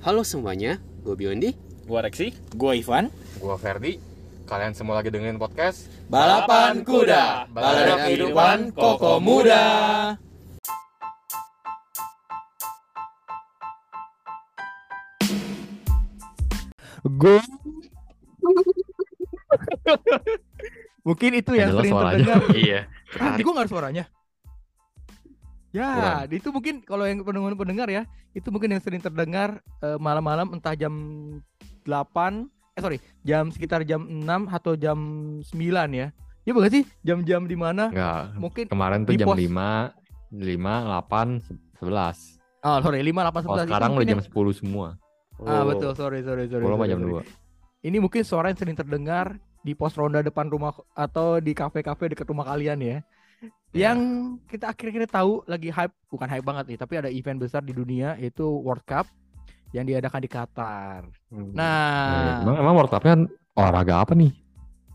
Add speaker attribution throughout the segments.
Speaker 1: Halo semuanya, gue Biondi.
Speaker 2: Gua Reksi.
Speaker 3: Gua Ivan.
Speaker 4: Gua Ferdi. Kalian semua lagi dengerin podcast
Speaker 3: Balapan kuda, balada kehidupan koko muda. Gue Mungkin itu yang sering
Speaker 4: suaranya.
Speaker 3: terdengar.
Speaker 1: iya.
Speaker 3: Ah, gue gak ada suaranya. Ya,
Speaker 4: Kurang.
Speaker 3: itu mungkin kalau yang pendengar-pendengar ya, itu mungkin yang sering terdengar eh, malam-malam entah jam 8, eh sorry, jam sekitar jam 6 atau jam 9 ya. Ya bukan sih? Jam-jam di mana?
Speaker 4: Enggak,
Speaker 3: Mungkin
Speaker 4: kemarin tuh jam
Speaker 3: pos-
Speaker 4: 5, 5, 8, 11
Speaker 3: Oh, sorry, 5 8
Speaker 4: Kalau
Speaker 3: 11 itu
Speaker 4: sekarang udah jam
Speaker 3: yang-
Speaker 4: 10 semua
Speaker 3: Ah, betul, sorry, sorry, sorry.
Speaker 4: 10 sama
Speaker 3: sorry,
Speaker 4: jam
Speaker 3: sorry.
Speaker 4: 2
Speaker 3: Ini mungkin suara yang sering terdengar di pos ronda depan rumah atau di kafe-kafe dekat rumah kalian ya.
Speaker 4: Ya.
Speaker 3: Yang kita akhir-akhir tahu lagi hype, bukan hype banget nih, tapi ada event besar di dunia yaitu World Cup yang diadakan di Qatar.
Speaker 4: Nah,
Speaker 3: Nah,
Speaker 4: Emang, emang World Cup-nya olahraga apa nih?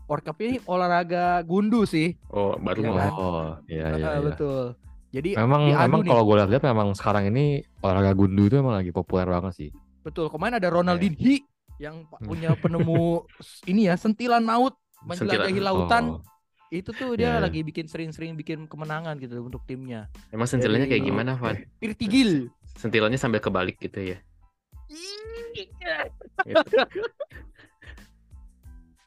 Speaker 3: World Cup ini olahraga gundu sih.
Speaker 1: Oh, baru
Speaker 3: Iya
Speaker 1: mau.
Speaker 3: kan?
Speaker 4: Oh, iya iya. Iya.
Speaker 3: betul. Jadi
Speaker 4: Memang
Speaker 3: diadu
Speaker 4: emang
Speaker 3: nih.
Speaker 4: kalau gue lihat memang sekarang ini olahraga gundu itu emang lagi populer banget sih.
Speaker 3: Betul. Kemarin ada Ronaldinho yang pa- punya penemu ini ya sentilan maut menjelajahi lautan.
Speaker 4: Oh,
Speaker 3: Itu tuh dia
Speaker 4: Iya, iya.
Speaker 3: lagi bikin sering-sering bikin kemenangan gitu untuk timnya.
Speaker 1: Emang sentilannya kayak gimana, Van?
Speaker 3: Irtigil.
Speaker 1: Sentilannya sambil kebalik gitu ya.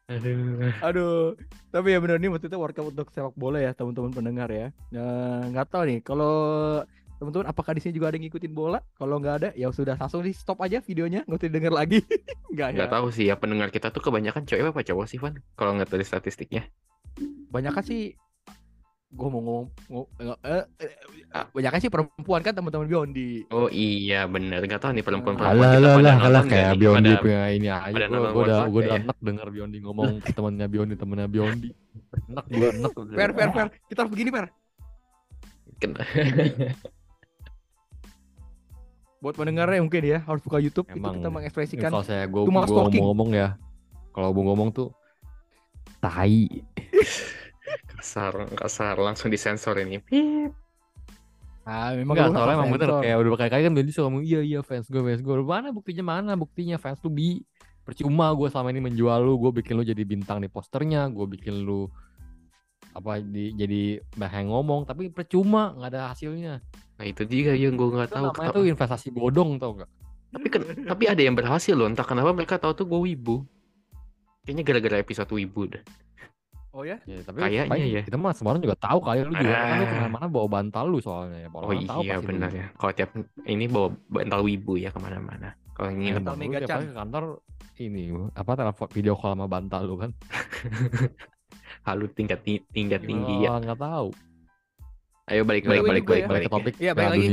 Speaker 1: Aduh.
Speaker 3: Aduh, tapi ya benar nih maksudnya World Cup untuk sepak bola ya teman-teman pendengar ya. Nah, nggak tahu nih kalau teman-teman apakah di sini juga ada yang ngikutin bola? Kalau nggak ada ya sudah langsung di stop aja videonya, nggak usah didengar lagi. Nggak ya.
Speaker 1: Nggak tahu sih ya pendengar kita tuh kebanyakan cewek apa cowok sih, Van? Kalau nggak dari statistiknya.
Speaker 3: Banyak kan sih gue mau ngomong ngo- eh, eh, eh, banyak kan sih perempuan kan teman-teman Biondi.
Speaker 1: Oh iya, bener. Nggak tahu nih perempuan-perempuan
Speaker 4: Alah
Speaker 1: kita
Speaker 4: alah
Speaker 1: pada
Speaker 4: alah
Speaker 1: nonton
Speaker 4: alah kayak? Biondi punya ini aja. Gue udah gue udah enak denger Biondi ngomong ke temennya Biondi temennya Biondi. Enak gue enak.
Speaker 3: Per per per, kita harus begini per. Buat pendengarnya mungkin ya harus buka YouTube
Speaker 4: Emang.
Speaker 3: itu kita mengekspresikan
Speaker 4: Kalau saya gue
Speaker 3: talking.
Speaker 4: ngomong-ngomong ya, kalau gue ngomong tuh tai.
Speaker 1: kasar, kasar. Langsung disensor ini.
Speaker 3: Ah, memang nggak
Speaker 4: emang bener
Speaker 3: sensor.
Speaker 4: kayak udah berkali-kali kan Biondi suka ngomong iya iya fans gue fans gue. Mana buktinya mana buktinya fans lu bi percuma gue selama ini menjual lu, gue bikin lu jadi bintang di posternya, gue bikin lu apa di jadi bahan ngomong tapi percuma nggak ada hasilnya.
Speaker 1: Nah itu juga yang gue nggak
Speaker 4: Itu
Speaker 1: tahu.
Speaker 4: namanya tuh investasi bodong tau gak?
Speaker 1: Tapi kan, tapi ada yang berhasil loh. Entah kenapa mereka tahu tuh gue wibu. Kayaknya gara-gara episode wibu dah.
Speaker 3: Oh ya?
Speaker 4: Ya, tapi
Speaker 1: Kayaknya
Speaker 4: paling
Speaker 1: ya.
Speaker 4: Kita mah semua orang juga tahu kali lu juga kan lu
Speaker 1: Ah.
Speaker 4: ke mana-mana bawa bantal lu soalnya ya.
Speaker 1: Oh iya benar ya. Kalau tiap ini bawa bantal wibu ya ke mana-mana. Kalau
Speaker 4: Ya,
Speaker 1: nginep
Speaker 3: Bantal
Speaker 4: lu
Speaker 3: Mega
Speaker 4: kali ke kantor ini apa telepon video call sama bantal lu kan?
Speaker 1: halu tingkat ti- tingkat tinggi ya.
Speaker 4: Oh, nggak tahu.
Speaker 1: Ayo balik balik
Speaker 3: way,
Speaker 1: balik balik
Speaker 3: ya.
Speaker 4: Balik
Speaker 1: balik.
Speaker 4: ke topik
Speaker 3: Iya, balik lagi.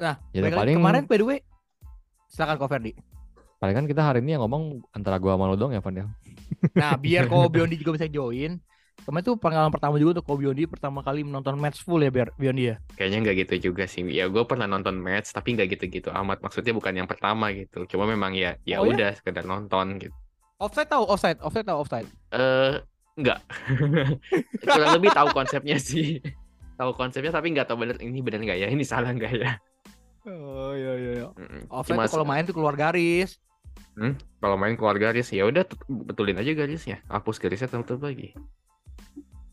Speaker 3: Nah,
Speaker 4: Ya, paling
Speaker 3: kemarin by the way silakan Ko Ferdi.
Speaker 4: paling kan kita hari ini yang ngomong antara gua sama lu dong ya Van ya.
Speaker 3: Nah, biar Ko Biondi juga bisa join. Kemarin tuh pengalaman pertama juga untuk Ko Biondi pertama kali menonton match full ya biar Biondi ya.
Speaker 1: Kayaknya nggak gitu juga sih. Ya gue pernah nonton match tapi nggak gitu-gitu amat. Maksudnya bukan yang pertama gitu. Cuma memang ya ya
Speaker 3: Oh, ya?
Speaker 1: udah sekedar nonton gitu.
Speaker 3: Offside tahu offside, offside tahu offside.
Speaker 1: Eh nggak. Kurang lebih tahu konsepnya sih. Tahu konsepnya tapi nggak tahu bener ini bener nggak ya ini salah nggak ya.
Speaker 3: Oh iya iya iya. Offside
Speaker 1: Cuma
Speaker 3: kalau main tuh keluar garis.
Speaker 1: Kalau main keluar garis ya udah betulin aja garisnya. Hapus garisnya tutup lagi.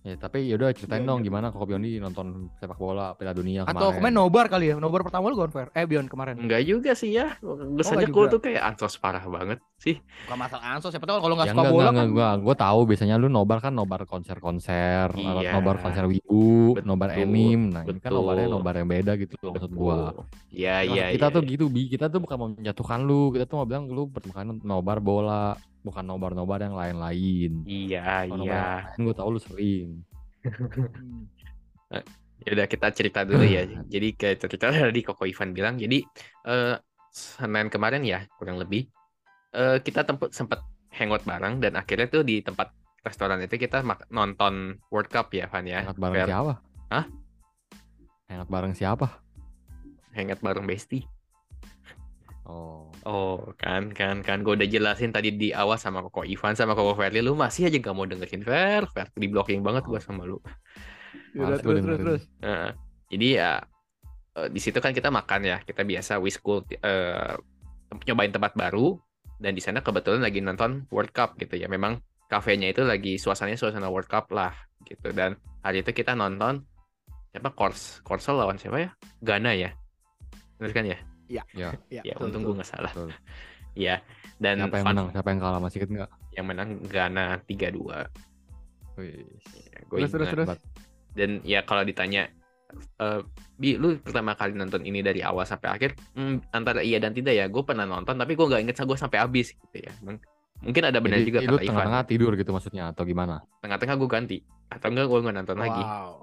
Speaker 4: Ya tapi yaudah ceritain
Speaker 3: Iya,
Speaker 4: dong
Speaker 3: iya.
Speaker 4: gimana kok Biondi nonton sepak bola Piala Dunia
Speaker 3: Atau kemarin nobar kali ya. Nobar pertama lu gon Fer. Eh Bion kemarin.
Speaker 1: Enggak juga sih ya. Biasanya
Speaker 3: nggak
Speaker 1: gue tuh kayak ansos parah banget sih.
Speaker 3: Bukan masalah ansos siapa tahu kalau nggak
Speaker 4: Ya
Speaker 3: suka
Speaker 4: enggak,
Speaker 3: bola
Speaker 4: enggak,
Speaker 3: kan.
Speaker 4: enggak, gua, gua tahu biasanya lu nobar kan nobar konser-konser,
Speaker 1: Iya.
Speaker 4: nobar konser wibu,
Speaker 1: Betul,
Speaker 4: nobar anime. Nah, ini kan
Speaker 1: betul.
Speaker 4: nobarnya nobar yang beda gitu loh maksud gua.
Speaker 1: Iya
Speaker 4: Maksud
Speaker 1: iya.
Speaker 4: kita
Speaker 1: iya,
Speaker 4: tuh
Speaker 1: iya.
Speaker 4: gitu bi, kita tuh bukan mau menjatuhkan lu, kita tuh mau bilang lu pertama kali nobar bola, bukan nobar-nobar yang lain-lain.
Speaker 1: Iya
Speaker 4: nobar
Speaker 1: iya.
Speaker 4: lain gua tahu lu sering.
Speaker 3: Hmm.
Speaker 1: Ya udah kita cerita dulu ya. Jadi kayak cerita tadi Koko Ivan bilang. Jadi eh Senin kemarin ya kurang lebih eh kita tempat sempat hangout bareng dan akhirnya tuh di tempat restoran itu kita nonton World Cup ya Van ya.
Speaker 4: Hangat bareng
Speaker 1: Fair.
Speaker 4: siapa?
Speaker 1: Hah?
Speaker 4: Hangat bareng siapa?
Speaker 1: Hangout bareng Besti.
Speaker 4: Oh.
Speaker 1: Oh kan kan kan gue udah jelasin tadi di awal sama Koko Ivan sama Koko Ferli lu masih aja gak mau dengerin Fer Fer di blocking banget gue sama lu.
Speaker 3: Yaudah,
Speaker 4: gua
Speaker 3: terus terus terus.
Speaker 1: Nah, jadi ya eh, di situ kan kita makan ya kita biasa we school eh nyobain tempat baru dan di sana kebetulan lagi nonton World Cup gitu ya. Memang kafenya itu lagi suasananya suasana World Cup lah gitu dan hari itu kita nonton siapa Kors Korsel lawan siapa ya? Ghana ya. Bener kan ya?
Speaker 4: Ya.
Speaker 3: Ya,
Speaker 1: Ya,
Speaker 3: betul,
Speaker 1: untung gue nggak salah.
Speaker 4: Betul.
Speaker 1: Ya, dan
Speaker 4: Siapa yang
Speaker 1: fun-
Speaker 4: menang? Siapa yang kalah? Masih inget nggak?
Speaker 1: yang menang Ghana 3-2.
Speaker 4: Wih.
Speaker 1: Ya, gue
Speaker 3: Terus, terus, terus.
Speaker 1: Dan ya kalau ditanya eh Bi, lu pertama kali nonton ini dari awal sampai akhir, hmm, antara iya dan tidak ya, gue pernah nonton, tapi gue nggak inget gue sampai habis gitu ya. Mung- Mungkin ada benar juga kata Ivan.
Speaker 4: tengah-tengah tidur gitu maksudnya atau gimana?
Speaker 1: Tengah-tengah gue ganti, atau enggak gue nggak nonton lagi,
Speaker 3: Wow.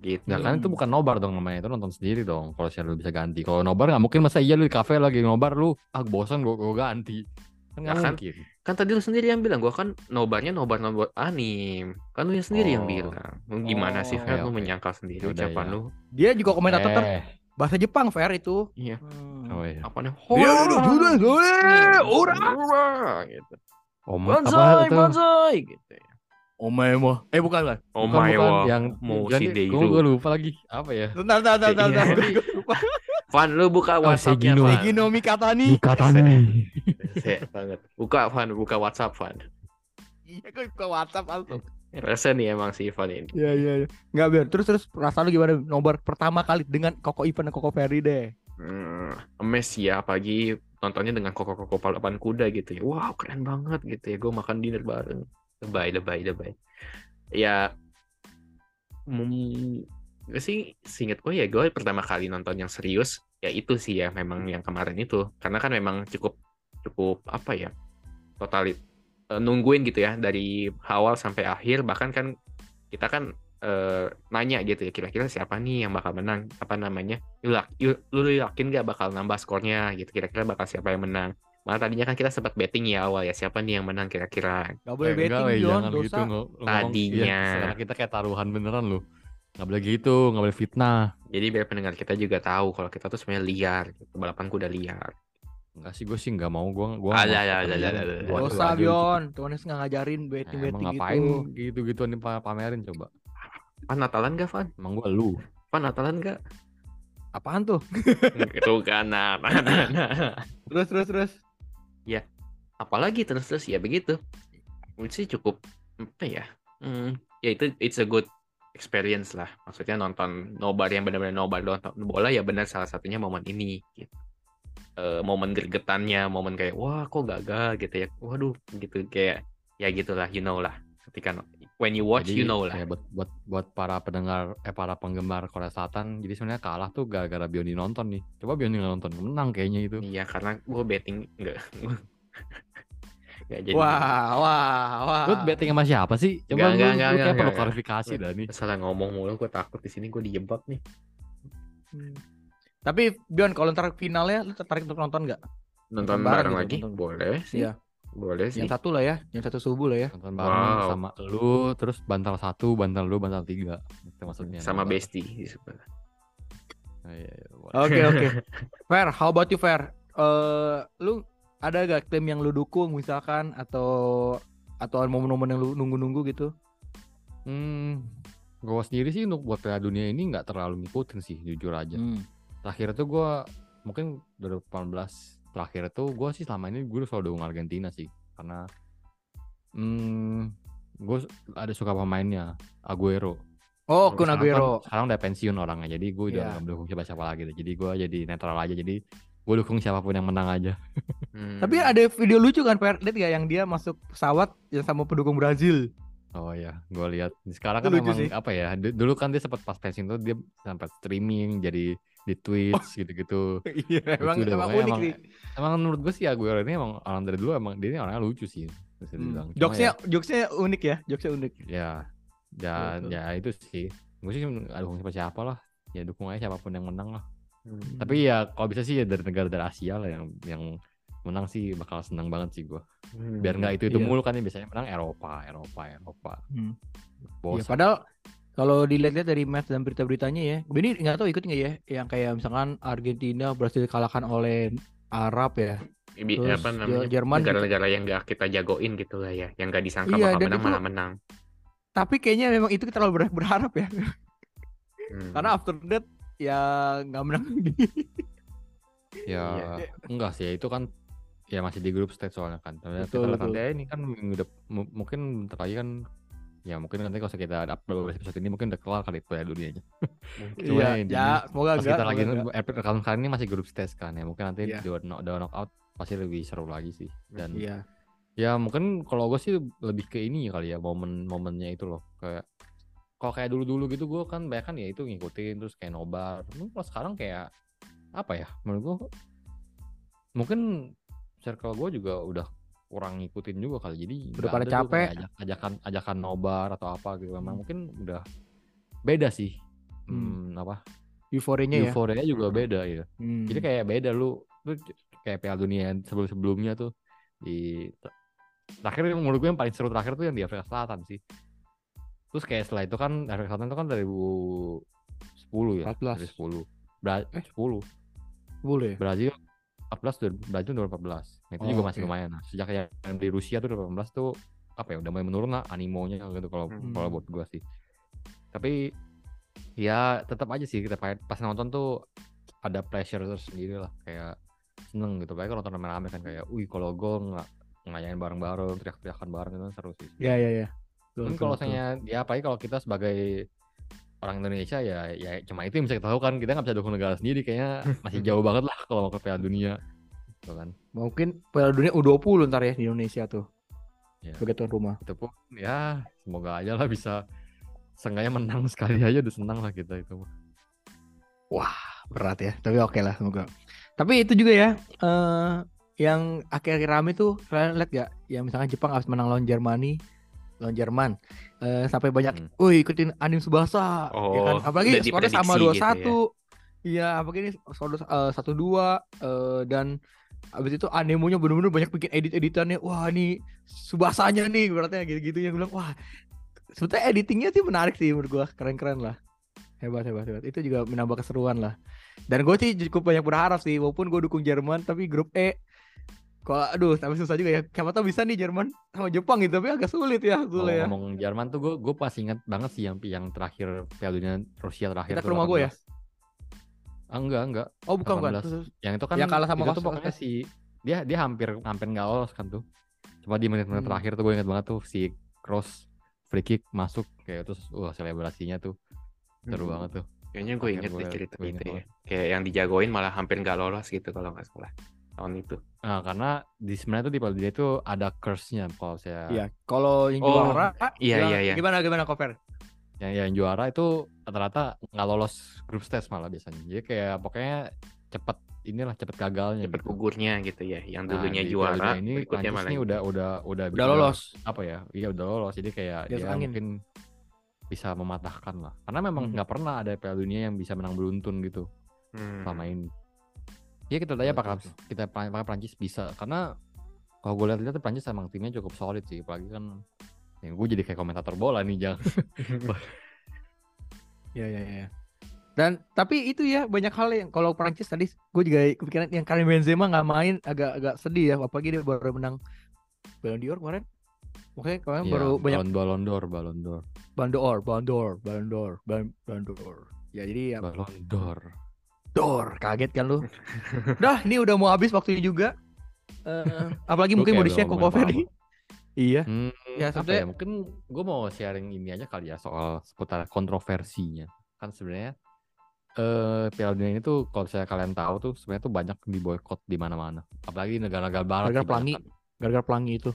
Speaker 1: Gitu.
Speaker 4: Nah kan itu
Speaker 3: Hmm.
Speaker 4: bukan nobar dong namanya itu nonton sendiri dong. Kalau share lu bisa ganti. Kalau nobar nggak mungkin masa iya lu di kafe lagi nobar lu ah bosan gua, gua ganti. Kan nggak
Speaker 1: Ya kan?
Speaker 4: mungkin.
Speaker 1: Kan tadi lu sendiri yang bilang, gue kan nobarnya nobar nobar anim. Kan lu yang sendiri yang
Speaker 4: Oh.
Speaker 1: bilang. Lu gimana sih,
Speaker 3: Oh,
Speaker 1: Fer? Lu
Speaker 4: oke.
Speaker 1: menyangkal sendiri
Speaker 4: Yaudah,
Speaker 1: ucapan
Speaker 4: ya.
Speaker 1: lu.
Speaker 3: Dia juga komentator
Speaker 4: Eh,
Speaker 3: bahasa Jepang fair itu.
Speaker 1: Iya.
Speaker 3: Hmm.
Speaker 4: oh iya.
Speaker 1: Apa nih?
Speaker 3: Udah ora.
Speaker 1: Ora, gitu.
Speaker 4: Om apa
Speaker 1: Banzai, banzai, gitu ya.
Speaker 3: Omae mo. Eh bukan kan?
Speaker 1: Oh
Speaker 4: Bukan,
Speaker 1: my
Speaker 4: bukan.
Speaker 1: god.
Speaker 4: yang
Speaker 1: mau
Speaker 4: ganti-
Speaker 1: si
Speaker 4: gua,
Speaker 1: Deiru.
Speaker 4: gua lupa lagi apa ya?
Speaker 3: Bentar, bentar, bentar, bentar.
Speaker 1: Iya.
Speaker 3: Gua lupa.
Speaker 1: Van, lu buka
Speaker 4: Oh,
Speaker 1: WhatsApp-nya,
Speaker 4: Seigino.
Speaker 1: Van.
Speaker 3: Seigino Mikatani.
Speaker 4: Katanya.
Speaker 1: Sek banget. Buka Van, buka WhatsApp Van.
Speaker 3: Iya, gue buka WhatsApp langsung.
Speaker 1: Rasa nih emang si Ivan ini.
Speaker 3: Iya, iya, iya. Enggak biar. Terus terus perasaan lu gimana nobar pertama kali dengan Koko Ivan dan Koko Ferry deh.
Speaker 1: Hmm, emes ya, apalagi nontonnya dengan koko-koko palapan kuda gitu ya. Wow, keren banget gitu ya. Gue makan dinner bareng. Lebay, lebay, lebay. Ya, gak sih, seinget gue ya, gue pertama kali nonton yang serius, ya itu sih ya, memang yang kemarin itu. Karena kan memang cukup, cukup apa ya, totalit eh, nungguin gitu ya, dari awal sampai akhir, bahkan kan kita kan eh, nanya gitu ya, kira-kira siapa nih yang bakal menang, apa namanya, lu, lu- lu yakin gak bakal nambah skornya gitu, kira-kira bakal siapa yang menang. Malah tadinya kan kita sempat betting ya awal ya, siapa nih yang menang kira-kira.
Speaker 3: Gak boleh
Speaker 4: Eh,
Speaker 3: betting,
Speaker 4: enggak, weh,
Speaker 3: Jon,
Speaker 4: jangan
Speaker 3: dosa.
Speaker 4: gitu ngo- ngomong.
Speaker 1: Tadinya.
Speaker 4: Sekarang kita kayak taruhan beneran lu. Nggak boleh gitu, nggak boleh fitnah.
Speaker 1: Jadi biar pendengar kita juga tahu kalau kita tuh sebenarnya liar, gitu. balapan kuda liar.
Speaker 4: Enggak sih gue sih nggak mau gua gua
Speaker 1: Ada,
Speaker 4: nggak
Speaker 1: ada,
Speaker 4: masuk
Speaker 1: ada,
Speaker 4: ke dia.
Speaker 1: ada, ada.
Speaker 4: Gua
Speaker 3: Dosa,
Speaker 4: gitu.
Speaker 3: Bion. Tuhan nggak ngajarin
Speaker 4: Nah,
Speaker 3: betting-betting
Speaker 4: emang ngapain
Speaker 3: gitu.
Speaker 4: gitu-gitu nih pa- pamerin coba.
Speaker 1: Van Natalan gak Van?
Speaker 4: Emang gua lu.
Speaker 1: Van Natalan gak?
Speaker 3: Apaan tuh?
Speaker 1: itu kan nah, nah, nah, nah.
Speaker 3: Terus, terus, terus.
Speaker 1: apalagi terus terus ya begitu. Menurut sih cukup apa ya hmm, ya itu it's a good experience lah. Maksudnya nonton nobar yang benar-benar nobar nonton bola ya benar salah satunya momen ini gitu. Eh, momen gergetannya momen kayak wah kok gagal? gitu ya. Waduh gitu kayak ya gitulah you know lah ketika when you watch
Speaker 4: Jadi,
Speaker 1: you know lah
Speaker 4: ya, buat buat buat para pendengar eh para penggemar Korea Selatan jadi sebenarnya kalah tuh gara-gara Bioni nonton nih. Coba Bioni nggak nonton menang kayaknya itu.
Speaker 1: iya karena gue betting enggak Nggak jadi
Speaker 3: Wah, wah, wah.
Speaker 4: Lu betting sama siapa sih? Coba lu,
Speaker 1: nggak,
Speaker 4: lu
Speaker 1: nggak,
Speaker 4: kayak
Speaker 1: nggak,
Speaker 4: perlu
Speaker 1: nggak.
Speaker 4: klarifikasi dah nih.
Speaker 1: salah ngomong mulu gue takut di sini gue dijebak nih
Speaker 3: Hmm. Tapi Bion, kalau ntar finalnya lu tertarik untuk nonton nggak?
Speaker 1: nonton
Speaker 3: bareng
Speaker 1: bareng
Speaker 3: gitu,
Speaker 1: lagi
Speaker 3: nonton.
Speaker 1: boleh sih
Speaker 3: Iya.
Speaker 1: Boleh sih
Speaker 3: Yang satu lah ya, yang satu subuh lah ya.
Speaker 4: Nonton bareng
Speaker 1: Wow.
Speaker 4: sama lu terus bantal satu, bantal lu, bantal tiga. Itu maksudnya.
Speaker 1: sama
Speaker 4: nobar.
Speaker 1: bestie di sebelah.
Speaker 4: Oh, iya, iya.
Speaker 3: Oke, oke. Fair, how about you Fair? Eh, lu ada gak tim yang lu dukung misalkan atau atau momen-momen yang lu nunggu-nunggu gitu?
Speaker 4: Hmm, gue sendiri sih untuk buat Piala Dunia ini nggak terlalu ngikutin sih, jujur aja.
Speaker 3: Hmm.
Speaker 4: Terakhir itu gue mungkin 2018 terakhir itu gue sih selama ini gue selalu dukung Argentina sih, karena hmm, gue ada suka pemainnya Aguero.
Speaker 3: Oh, Kun
Speaker 4: Sekarang
Speaker 3: Aguero.
Speaker 4: kan- sekarang udah pensiun orangnya, jadi gue udah
Speaker 3: Iya.
Speaker 4: nggak mendukung siapa-siapa lagi. deh. Jadi gue jadi netral aja. Jadi gue dukung siapa pun yang menang aja.
Speaker 1: Hmm.
Speaker 3: Tapi ada video lucu kan lihat gak yang dia masuk pesawat yang sama pendukung Brazil?
Speaker 4: Oh ya, gue lihat sekarang kan memang
Speaker 3: sih.
Speaker 4: apa ya? du- Dulu kan dia sempat pas pensiun tuh dia sampai streaming, jadi di Twitch gitu-gitu.
Speaker 3: Iya, emang
Speaker 4: Lucu
Speaker 3: emang unik
Speaker 4: emang-
Speaker 3: sih.
Speaker 4: Emang menurut gue sih Aguero ini emang orang dari dulu emang dia ini orangnya lucu sih. Bisa
Speaker 3: Hmm.
Speaker 4: dibilang. Cuma
Speaker 3: Jokesnya, jokesnya unik ya, jokesnya unik.
Speaker 4: ya, ya,
Speaker 3: Betul.
Speaker 4: ya, itu sih. Gue sih dukung siapa siapa lah. Ya dukung aja siapa pun yang menang lah.
Speaker 1: Hmm.
Speaker 4: Tapi ya kalau bisa sih ya dari negara dari Asia lah yang yang menang sih bakal senang banget sih gue.
Speaker 1: Hmm.
Speaker 4: Biar nggak itu itu
Speaker 3: Iya.
Speaker 4: mulu kan ya biasanya menang Eropa, Eropa, Eropa.
Speaker 3: Hmm.
Speaker 4: Bosan.
Speaker 3: Ya, padahal kalau dilihat-lihat dari match dan berita-beritanya ya, ini nggak tahu ikut nggak ya, yang kayak misalkan Argentina berhasil dikalahkan oleh Arab ya.
Speaker 1: Ibi-
Speaker 3: Terus
Speaker 1: apa namanya
Speaker 3: Jerman
Speaker 1: negara-negara yang gak kita jagoin gitu lah ya yang gak disangka
Speaker 3: Iya,
Speaker 1: bakal menang
Speaker 3: itu-
Speaker 1: malah menang
Speaker 3: Tapi kayaknya memang itu kita terlalu ber- berharap ya,
Speaker 1: Hmm.
Speaker 3: karena after that ya nggak menang.
Speaker 4: Ya
Speaker 1: Iya.
Speaker 4: enggak sih itu kan ya masih di grup stage soalnya kan.
Speaker 3: Betul,
Speaker 4: kita
Speaker 3: betul.
Speaker 4: nanti ini kan minggu mungkin bentar lagi kan ya mungkin nanti kalau kita ada upload episode ini mungkin udah kelar kali Piala Dunianya. Cuma
Speaker 3: Iya,
Speaker 4: intinya
Speaker 3: ya, semoga
Speaker 4: Pas
Speaker 3: enggak.
Speaker 4: kita lagi
Speaker 3: semoga
Speaker 4: episode rekaman kali ini masih grup stage kan ya. Mungkin nanti
Speaker 3: Iya.
Speaker 4: di knock, di knock out pasti lebih seru lagi sih. Dan
Speaker 3: Iya.
Speaker 4: ya mungkin kalau gue sih lebih ke ini kali ya momen-momennya itu loh kayak kalau kayak dulu-dulu gitu gue kan banyak kan ya itu ngikutin terus kayak nobar Mungkin kalau sekarang kayak apa ya menurut gue mungkin circle gue juga udah kurang ngikutin juga kali jadi
Speaker 3: Udah pada capek.
Speaker 4: ajak- ajakan ajakan nobar atau apa gitu memang mungkin udah beda sih
Speaker 3: Hmm.
Speaker 4: hmm, apa
Speaker 3: Euforianya ya.
Speaker 4: euforia juga
Speaker 1: Hmm.
Speaker 4: beda ya
Speaker 3: Hmm.
Speaker 4: jadi kayak beda lu lu kayak Piala Dunia sebelum sebelumnya tuh di terakhir yang menurut gue yang paling seru terakhir tuh yang di Afrika Selatan sih. Terus kayak setelah itu kan Afrika Selatan itu kan dari 2010 ya.
Speaker 3: 14.
Speaker 4: Dari 10. Bra
Speaker 3: Eh.
Speaker 4: 10.
Speaker 3: boleh.
Speaker 4: Brazil 14 dan Brazil 2014. Nah, itu
Speaker 3: Oh,
Speaker 4: juga masih lumayan. Nah, sejak yang di Rusia tuh 2018 tuh apa ya udah mulai menurun lah animonya gitu kalau
Speaker 1: Hmm.
Speaker 4: kalau buat gua sih. Tapi ya tetap aja sih kita pa- pas nonton tuh ada pressure tersendiri lah kayak seneng gitu. Baik kalau nonton rame-rame kan kayak, wih kalau gol nggak ngayain bareng-bareng, teriak-teriakan bareng itu kan seru sih.
Speaker 3: Ya ya ya.
Speaker 4: Mungkin kalau misalnya ya apalagi kalau kita sebagai orang Indonesia ya ya cuma itu yang bisa kita tahu kan kita nggak bisa dukung negara sendiri kayaknya masih jauh banget lah kalau mau ke Piala Dunia gitu kan
Speaker 3: mungkin Piala Dunia U20 ntar ya di Indonesia tuh.
Speaker 4: Ya.
Speaker 3: Sebagai tuan rumah.
Speaker 4: itu pun ya semoga aja lah bisa seenggaknya menang sekali aja udah senang lah kita itu
Speaker 3: Berat ya, tapi oke lah semoga. Tapi itu juga ya eh yang akhir-akhir rame tuh kalian lihat gak? Yang misalnya Jepang habis menang lawan Jermani, lawan Jerman. Eh sampai banyak,
Speaker 4: Hmm.
Speaker 3: woi ikutin Anim Subasa, ya kan?
Speaker 1: Oh,
Speaker 3: Apalagi skornya sama 2-1.
Speaker 1: gitu
Speaker 3: Iya, apalagi ini skor eh, satu dua eh, dan abis itu animonya bener-bener banyak bikin edit-editannya. Wah, ini Subasanya nih berarti gitu-gitu yang bilang, wah. Sebetulnya editingnya sih menarik sih menurut gua, keren-keren lah. Hebat, hebat, hebat. Itu juga menambah keseruan lah. Dan gue sih cukup banyak berharap sih, walaupun gue dukung Jerman, tapi grup E kalau aduh, tapi susah juga ya. Siapa tahu bisa nih Jerman sama Jepang gitu, tapi agak sulit ya, sulit ya.
Speaker 4: ngomong Jerman tuh gue gue pas ingat banget sih yang yang terakhir Piala Dunia Rusia terakhir
Speaker 3: Kita ke rumah gua ya?
Speaker 4: 18. ah, enggak enggak
Speaker 3: Oh, bukan bukan.
Speaker 4: 18.
Speaker 3: Terus-
Speaker 4: yang itu kan
Speaker 3: Yang kalah sama
Speaker 4: itu tuh pokoknya si dia dia hampir hampir nggak lolos kan tuh cuma di menit-menit
Speaker 3: Hmm.
Speaker 4: terakhir tuh gue ingat banget tuh si cross free kick masuk kayak terus wah selebrasinya tuh seru
Speaker 1: Hmm.
Speaker 4: banget tuh
Speaker 1: Kayaknya gue inget
Speaker 4: gue-
Speaker 1: deh cerita
Speaker 4: gue inget
Speaker 1: itu ya.
Speaker 4: banget.
Speaker 1: Kayak yang dijagoin malah hampir nggak lolos gitu kalau nggak salah tahun itu.
Speaker 4: nah karena di sebenarnya tuh di Dunia itu ada curse-nya kalau saya
Speaker 3: Iya, kalau yang
Speaker 1: Oh,
Speaker 3: juara
Speaker 1: iya,
Speaker 3: gimana-
Speaker 1: iya, iya.
Speaker 3: Gimana gimana Koper?
Speaker 4: yang yang juara itu rata-rata nggak lolos grup stage malah biasanya jadi kayak pokoknya cepet inilah cepet gagalnya
Speaker 1: Cepet
Speaker 4: gitu.
Speaker 1: gugurnya gitu ya. Yang
Speaker 4: Nah,
Speaker 1: dulunya
Speaker 4: Piala
Speaker 1: juara,
Speaker 4: ini
Speaker 1: berikutnya malah
Speaker 4: ini udah udah udah
Speaker 3: Udah
Speaker 4: bisa-
Speaker 3: lolos.
Speaker 4: apa ya iya udah lolos jadi kayak dia
Speaker 3: angin.
Speaker 4: mungkin bisa mematahkan lah karena memang
Speaker 3: Hmm.
Speaker 4: nggak pernah ada Piala Dunia yang bisa menang beruntun gitu
Speaker 1: Hmm.
Speaker 4: selama ini ya kita tanya apakah kita apakah Prancis bisa karena kalau gue lihat-lihat Prancis emang timnya cukup solid sih apalagi kan yang gue jadi kayak komentator bola nih jangan
Speaker 3: Iya iya iya. Dan tapi itu ya banyak hal yang kalau Prancis tadi gue juga kepikiran yang Karim Benzema nggak main agak agak sedih ya apalagi dia baru menang Ballon d'Or kemarin. Makanya kemarin
Speaker 4: Iya,
Speaker 3: baru banyak
Speaker 4: Ballon d'Or Ballon d'Or
Speaker 3: Ballon d'Or, Ballon d'Or, Ballon d'Or, Ballon Ballon d'Or. Ya jadi ya
Speaker 4: Ballon d'Or
Speaker 3: d'Or, kaget kan lu. Dah, ini udah mau habis waktunya juga. Eh, apalagi mungkin mau ke
Speaker 4: ngomong
Speaker 3: Ferdi. Iya.
Speaker 4: Hmm,
Speaker 3: Ya,
Speaker 4: apa
Speaker 3: sebenarnya-
Speaker 4: ya? Mungkin gue mau sharing ini aja kali ya soal seputar kontroversinya. Kan sebenarnya eh Piala Dunia ini tuh kalau saya kalian tahu tuh sebenarnya tuh banyak diboykot di mana-mana. Apalagi negara-negara barat
Speaker 3: Gara-gara pelangi.
Speaker 4: kan.
Speaker 3: Gara-gara pelangi itu.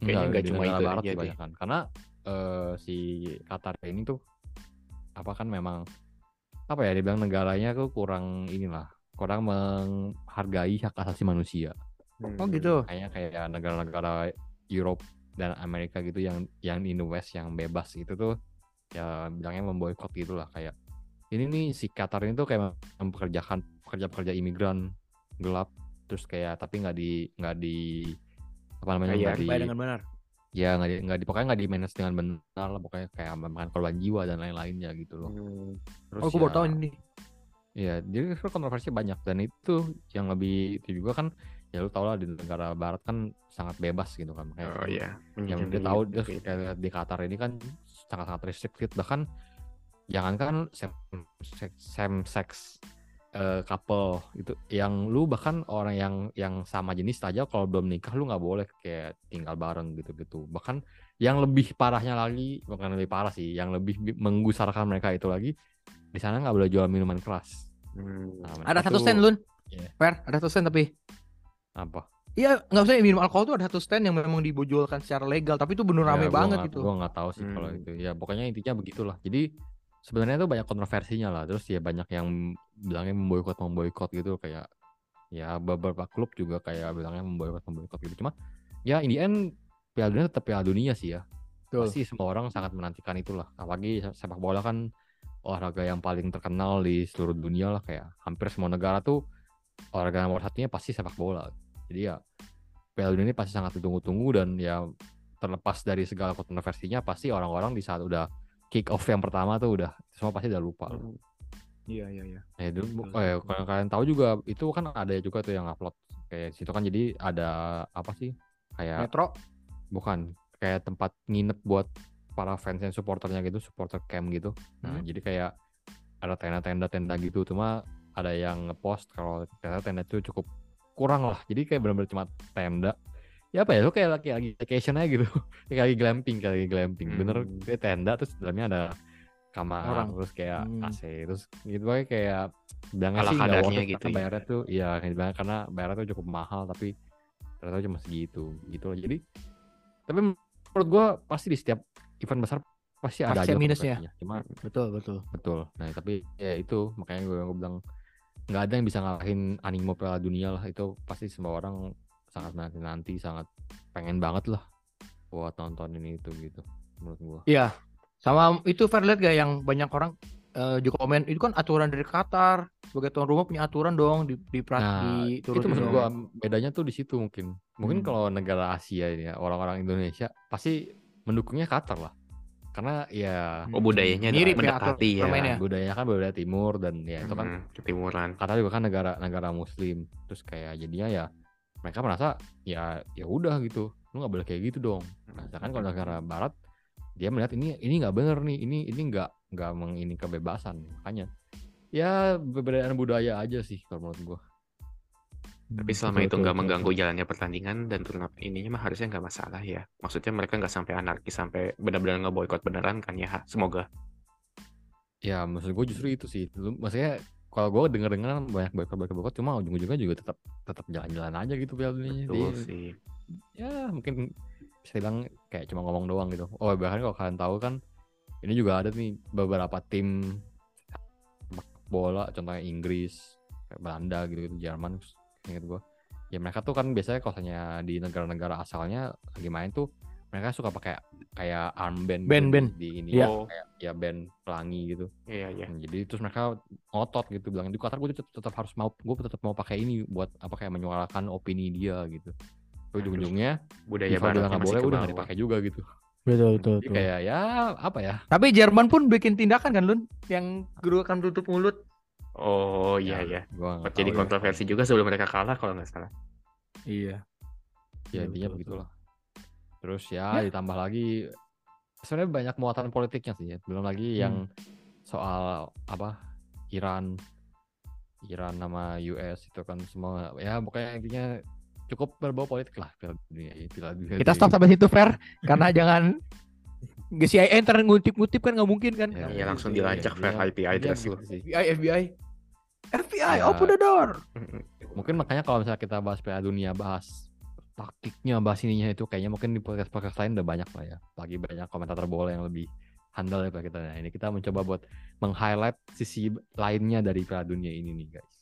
Speaker 1: Kayaknya
Speaker 4: Enggak,
Speaker 1: nggak
Speaker 4: di
Speaker 1: cuma
Speaker 4: negara
Speaker 1: itu
Speaker 4: barat
Speaker 1: aja
Speaker 4: kan. Karena eh si Qatar ini tuh apa kan memang apa ya dibilang negaranya tuh kurang inilah kurang menghargai hak asasi manusia
Speaker 3: Oh gitu.
Speaker 4: kayaknya kayak negara-negara Europe dan Amerika gitu yang yang in the West yang bebas gitu tuh ya bilangnya memboikot gitu lah kayak ini nih si Qatar ini tuh kayak mempekerjakan pekerja-pekerja imigran gelap terus kayak tapi nggak di nggak di apa namanya
Speaker 1: Kayak
Speaker 4: nggak di
Speaker 3: Bayar dengan benar.
Speaker 4: Ya nggak di nggak di pokoknya nggak di manage dengan benar lah pokoknya kayak memakan korban jiwa dan lain-lainnya gitu loh
Speaker 1: Hmm.
Speaker 4: terus
Speaker 3: Oh, aku baru
Speaker 4: ya-
Speaker 3: tahu ini.
Speaker 4: Iya, jadi kontroversi banyak dan itu yang lebih itu juga kan ya lu tau lah di negara barat kan sangat bebas gitu kan kayak
Speaker 1: Oh iya.
Speaker 4: yang dia tahu
Speaker 1: gitu
Speaker 4: dia
Speaker 1: ya.
Speaker 4: kayak lihat di Qatar ini kan sangat-sangat restricted bahkan jangankan same sex, same sex eh, couple itu yang lu bahkan orang yang yang sama jenis aja kalau belum nikah lu nggak boleh kayak tinggal bareng gitu-gitu bahkan yang lebih parahnya lagi bukan lebih parah sih yang lebih bi- menggusarkan mereka itu lagi di sana nggak boleh jual minuman keras
Speaker 1: Hmm.
Speaker 4: Nah,
Speaker 3: Ada satu stand Lun.
Speaker 4: Iya.
Speaker 3: Fair, ada satu stand tapi.
Speaker 4: apa
Speaker 3: Iya, nggak usah minum alkohol tuh ada satu stand yang memang dijualkan secara legal, tapi itu bener rame
Speaker 4: Ya, gua
Speaker 3: banget gitu.
Speaker 4: Gua nggak tahu sih kalau
Speaker 1: Hmm.
Speaker 4: itu. Ya pokoknya intinya begitulah. Jadi sebenarnya tuh banyak kontroversinya lah. Terus ya banyak yang bilangnya memboikot memboikot gitu kayak ya beberapa klub juga kayak bilangnya memboikot memboikot gitu. Cuma ya in the end Piala Dunia tetap Piala Dunia sih ya.
Speaker 3: Betul.
Speaker 4: Pasti semua orang sangat menantikan itulah. Apalagi sepak bola kan olahraga yang paling terkenal di seluruh dunia lah kayak hampir semua negara tuh olahraga nomor satunya pasti sepak bola. Jadi ya Piala Dunia ini pasti sangat ditunggu-tunggu dan ya terlepas dari segala kontroversinya pasti orang-orang di saat udah kick off yang pertama tuh udah semua pasti udah lupa.
Speaker 1: Hmm.
Speaker 3: Iya, iya, iya.
Speaker 4: Oh ya,
Speaker 1: betul.
Speaker 4: kalau kalian tahu juga itu kan ada juga tuh yang upload kayak situ kan jadi ada apa sih kayak
Speaker 3: Metro.
Speaker 4: bukan kayak tempat nginep buat para fans yang supporternya gitu supporter camp gitu nah
Speaker 3: Hmm.
Speaker 4: jadi kayak ada tenda-tenda tenda gitu cuma ada yang ngepost kalau ternyata tenda itu cukup kurang lah jadi kayak benar-benar cuma tenda ya apa ya lu kayak lagi lagi vacation aja gitu kayak lagi glamping kayak lagi glamping bener
Speaker 1: Hmm.
Speaker 4: kayak tenda terus dalamnya ada kamar
Speaker 3: Orang.
Speaker 4: terus kayak
Speaker 3: Hmm.
Speaker 4: AC terus gitu aja kayak bilangnya sih nggak worth it
Speaker 1: gitu
Speaker 4: karena
Speaker 1: ya.
Speaker 4: bayarnya tuh iya karena bayarnya tuh cukup mahal tapi ternyata cuma segitu gitu loh jadi tapi menurut gua pasti di setiap event besar pasti ada
Speaker 3: Pasti
Speaker 4: aja
Speaker 3: minusnya.
Speaker 4: cuma
Speaker 3: Betul, betul.
Speaker 4: betul nah tapi ya itu makanya gue, gue bilang nggak ada yang bisa ngalahin animo Piala Dunia lah itu pasti semua orang sangat nanti nanti sangat pengen banget lah buat nonton ini itu gitu menurut gua
Speaker 3: Iya. Sama itu fair lihat gak yang banyak orang eh, juga komen itu kan aturan dari Qatar sebagai tuan rumah punya aturan dong di di, pra-
Speaker 4: Nah, itu maksud
Speaker 3: dong.
Speaker 4: gua bedanya tuh di situ mungkin. Mungkin
Speaker 3: Hmm.
Speaker 4: kalau negara Asia ini ya, orang-orang Indonesia pasti mendukungnya Qatar lah. Karena ya
Speaker 1: Oh budayanya
Speaker 3: Mirip ya
Speaker 1: mendekati ya.
Speaker 3: permainnya.
Speaker 4: budayanya kan budaya timur dan ya itu kan
Speaker 1: Hmm, ketimuran.
Speaker 4: Qatar juga kan negara negara muslim. Terus kayak jadinya ya mereka merasa ya ya udah gitu. Lu nggak boleh kayak gitu dong. Nah, sedangkan kalau negara barat dia melihat ini ini nggak bener nih. Ini ini nggak nggak mengini kebebasan. Makanya ya perbedaan budaya aja sih kalau menurut gua.
Speaker 1: Tapi selama itu nggak mengganggu jalannya pertandingan dan turnamen ininya mah harusnya nggak masalah ya. Maksudnya mereka nggak sampai anarkis sampai benar-benar ngeboikot beneran kan ya. Semoga.
Speaker 4: Ya maksud gue justru itu sih. Maksudnya kalau gue denger dengar banyak boykot boykot boykot cuma ujung-ujungnya juga tetap tetap jalan-jalan aja gitu Piala.
Speaker 1: Betul
Speaker 4: Di-
Speaker 1: sih.
Speaker 4: ya mungkin bilang kayak cuma ngomong doang gitu. Oh bahkan kalau kalian tahu kan ini juga ada nih beberapa tim sepak bola contohnya Inggris, kayak Belanda gitu, gitu Jerman inget gue. Ya mereka tuh kan biasanya kalau misalnya di negara-negara asalnya lagi main tuh mereka suka pakai kayak armband gitu
Speaker 3: Band, band.
Speaker 4: di ini
Speaker 3: Iya.
Speaker 1: Oh,
Speaker 4: kayak ya band pelangi gitu.
Speaker 1: iya iya.
Speaker 4: Hmm, Jadi terus mereka ngotot gitu bilang di Qatar gue tetap, tetap harus mau gue tetap mau pakai ini buat apa kayak menyuarakan opini dia gitu. Ujung-ujungnya
Speaker 1: Budaya baratnya
Speaker 4: nggak
Speaker 1: masih
Speaker 4: boleh udah nggak dipakai juga gitu.
Speaker 3: Betul, betul,
Speaker 4: Jadi kayak ya apa ya?
Speaker 3: Tapi Jerman pun bikin tindakan kan Lun yang guru akan tutup mulut.
Speaker 1: Oh iya
Speaker 4: Ya,
Speaker 1: iya. Sempat jadi
Speaker 4: tahu ya.
Speaker 1: kontroversi juga sebelum mereka kalah kalau nggak salah.
Speaker 3: Iya.
Speaker 4: Ya
Speaker 3: Betul,
Speaker 4: intinya
Speaker 3: betul,
Speaker 4: begitulah. Terus ya, ditambah lagi sebenarnya banyak muatan politiknya sih ya. Belum lagi yang soal apa Iran Iran sama US itu kan semua ya pokoknya intinya cukup berbau politik lah Piala Dunia. Piala Dunia
Speaker 3: Kita stop sampai situ fair karena jangan Nggak CIA ntar ngutip-ngutip kan nggak mungkin kan.
Speaker 4: Ya,
Speaker 1: Iya, langsung
Speaker 4: itu,
Speaker 1: dilacak
Speaker 4: ya,
Speaker 1: fair
Speaker 4: dia-
Speaker 1: IP
Speaker 4: dia
Speaker 1: address
Speaker 4: gitu
Speaker 1: lu.
Speaker 4: sih.
Speaker 3: FBI, FBI. FBI,
Speaker 4: Ya.
Speaker 3: open the door.
Speaker 4: mungkin makanya kalau misalnya kita bahas Piala Dunia bahas taktiknya bahas ininya itu kayaknya mungkin di podcast podcast lain udah banyak lah ya lagi banyak komentator bola yang lebih handal daripada kita nah ini kita mencoba buat meng-highlight sisi lainnya dari Piala Dunia ini nih guys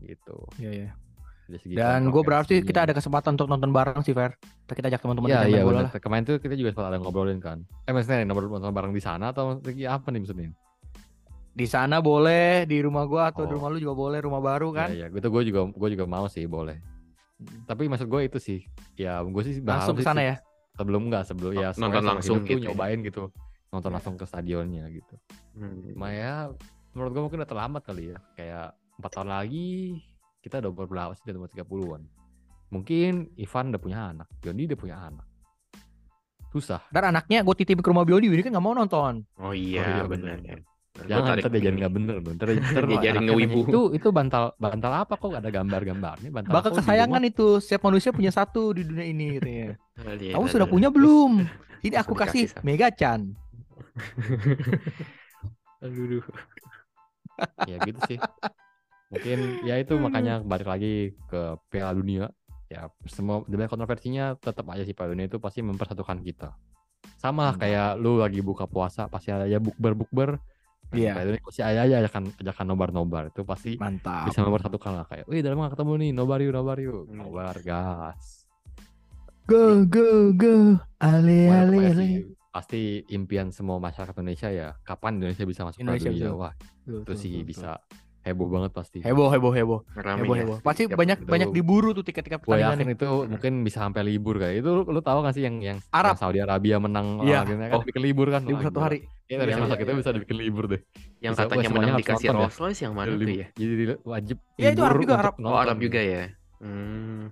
Speaker 4: gitu
Speaker 3: Iya, iya.
Speaker 4: Dari segi
Speaker 3: Dan gue berarti
Speaker 4: kontroversinya.
Speaker 3: kita ada kesempatan untuk nonton bareng sih, Fer. Kita, kita ajak teman-teman
Speaker 4: Iya
Speaker 3: yang main
Speaker 4: iya
Speaker 3: bola lah.
Speaker 4: Kemarin tuh kita juga sempat ada ngobrolin kan. Eh maksudnya ngobrol nonton bareng di sana atau maksudnya apa nih maksudnya?
Speaker 3: Di sana boleh, di rumah gua atau di
Speaker 4: Oh.
Speaker 3: rumah lu juga boleh, rumah baru kan.
Speaker 4: Iya iya, gitu gue juga gue juga mau sih boleh. Tapi maksud gue itu sih, ya gue sih
Speaker 3: Langsung ke
Speaker 4: berharap sih
Speaker 3: sana ya.
Speaker 4: sebelum enggak sebelum ya
Speaker 1: Nonton langsung
Speaker 4: hidup tuh
Speaker 1: gitu ya.
Speaker 4: nyobain gitu nonton langsung ke stadionnya gitu
Speaker 1: Hmm.
Speaker 4: cuma ya menurut gue mungkin udah terlambat kali ya kayak empat tahun lagi kita udah umur berapa sih udah umur 30-an mungkin Ivan udah punya anak Johnny udah punya anak susah
Speaker 3: Dan anaknya gue titip ke rumah Biodi, ini kan nggak mau nonton.
Speaker 1: Oh iya,
Speaker 4: iya,
Speaker 1: benar
Speaker 4: benar.
Speaker 1: ya.
Speaker 4: Jangan ntar dia jadi nggak bener loh. Ntar, ntar
Speaker 1: Dia jadi ngewibu.
Speaker 4: Itu itu bantal bantal apa kok gak ada gambar-gambarnya? Bantal
Speaker 3: Bakal kesayangan
Speaker 4: rumah?"
Speaker 3: itu. Setiap manusia punya satu di dunia ini.
Speaker 1: Ah, iya,
Speaker 3: Kamu
Speaker 1: iya,
Speaker 3: sudah
Speaker 1: iya.
Speaker 3: punya belum? Ini aku kasih. Mega Chan.
Speaker 1: Aduh.
Speaker 4: ya gitu sih. Mungkin ya itu makanya balik lagi ke Piala Dunia. Ya semua dengan kontroversinya tetap aja sih Piala Dunia itu pasti mempersatukan kita. Sama
Speaker 3: Hmm.
Speaker 4: kayak lu lagi buka puasa pasti ada ya bukber bukber.
Speaker 3: Iya.
Speaker 4: Piala Dunia pasti ada aja ajakan ajakan nobar nobar itu pasti
Speaker 3: Mantap.
Speaker 4: bisa mempersatukan lah kayak, wih dalam nggak ketemu nih nobar yuk nobar yuk
Speaker 1: Hmm.
Speaker 4: nobar gas.
Speaker 3: Go go go. Ale ale ale.
Speaker 4: pasti impian semua masyarakat Indonesia ya kapan Indonesia bisa masuk Piala
Speaker 3: Indonesia
Speaker 4: Dunia
Speaker 3: bisa.
Speaker 4: wah itu sih bisa heboh banget pasti
Speaker 3: Heboh heboh heboh.
Speaker 1: Rame
Speaker 3: Heboh
Speaker 1: ya.
Speaker 3: heboh. Pasti
Speaker 1: Tiap-
Speaker 3: banyak
Speaker 4: itu-
Speaker 3: banyak diburu tuh tiket-tiket
Speaker 4: gue yakin
Speaker 3: pertandingan.
Speaker 4: itu mungkin bisa sampai libur kayak itu lu, lu tahu gak sih yang yang,
Speaker 3: Arab.
Speaker 4: yang Saudi Arabia menang
Speaker 3: Iya.
Speaker 4: olahraga kan
Speaker 1: Oh.
Speaker 4: bikin libur kan
Speaker 3: Libur satu hari.
Speaker 4: Iya, dari
Speaker 1: Yang-
Speaker 4: masa kita bisa dibikin libur deh
Speaker 1: Yang
Speaker 4: Bisa-
Speaker 1: katanya menang dikasih
Speaker 4: ya.
Speaker 1: Rolls Royce yang mana tuh ya?
Speaker 4: jadi di- wajib
Speaker 3: Iya, itu Arab juga, Arab.
Speaker 1: Oh. Arab juga ya. Hmm.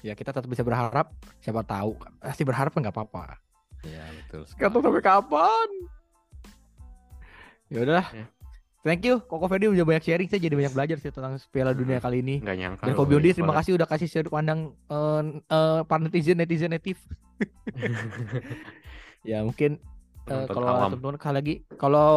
Speaker 3: Ya kita tetap bisa berharap. Siapa tahu. Pasti berharap nggak apa-apa.
Speaker 4: Iya betul
Speaker 3: tahu sampai kapan. Ya udah. Thank you Koko Ferdi udah banyak sharing saya jadi banyak belajar sih tentang Piala Dunia kali ini.
Speaker 1: Nggak nyangka.
Speaker 3: Dan Undi
Speaker 1: banyak
Speaker 3: terima kasih udah kasih sudut pandang eh eh, para netizen netizen native. ya mungkin eh,
Speaker 1: Penonton
Speaker 3: kalau teman-teman kali lagi kalau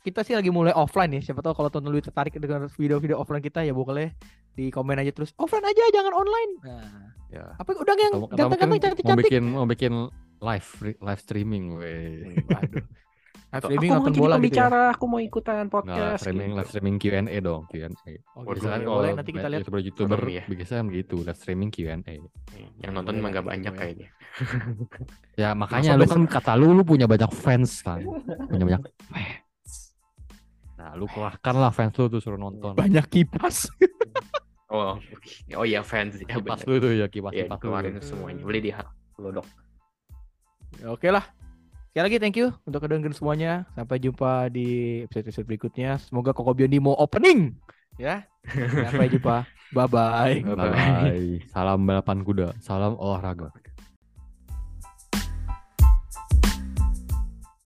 Speaker 3: kita sih lagi mulai offline ya siapa tahu kalau teman lebih tertarik dengan video-video offline kita ya boleh di komen aja terus offline aja jangan online nah
Speaker 4: Ya.
Speaker 3: apa udah yang ganteng-ganteng
Speaker 4: mungkin mau
Speaker 3: cantik-cantik
Speaker 4: bikin mau bikin live live streaming weh.
Speaker 3: waduh live streaming
Speaker 1: aku mau
Speaker 3: nonton
Speaker 1: jadi
Speaker 3: bola gitu ya
Speaker 1: aku mau ikutan
Speaker 4: Nggak,
Speaker 1: podcast.
Speaker 4: streaming
Speaker 1: gitu.
Speaker 4: live streaming Q&A dong Q&A.
Speaker 3: oh, gitu.
Speaker 4: Biasanya
Speaker 3: Ya,
Speaker 4: kalau
Speaker 3: boleh nanti kita lihat
Speaker 4: youtuber youtuber
Speaker 1: ya.
Speaker 4: biasanya begitu live streaming Q&A.
Speaker 1: Yang nonton
Speaker 3: Boleh
Speaker 1: emang
Speaker 3: lah
Speaker 1: gak banyak
Speaker 3: gitu ya.
Speaker 1: kayaknya.
Speaker 4: Ya makanya
Speaker 3: Masa
Speaker 4: lu kan kata lu lu punya banyak fans kan, punya banyak fans. Nah lu kerahkan lah fans lu tuh suruh nonton.
Speaker 3: banyak kipas
Speaker 1: Oh, oh iya fans ya
Speaker 4: Kipas lu tuh ya kipas
Speaker 1: Iya,
Speaker 4: kipas lu.
Speaker 1: keluarin semuanya. Beli di Lodok.
Speaker 3: Ya, oke lah sekali lagi thank you untuk kedengeran semuanya sampai jumpa di episode episode berikutnya semoga Koko Biondi mau opening ya sampai jumpa bye bye
Speaker 1: Bye-bye.
Speaker 4: Bye. Salam balapan kuda, salam olahraga.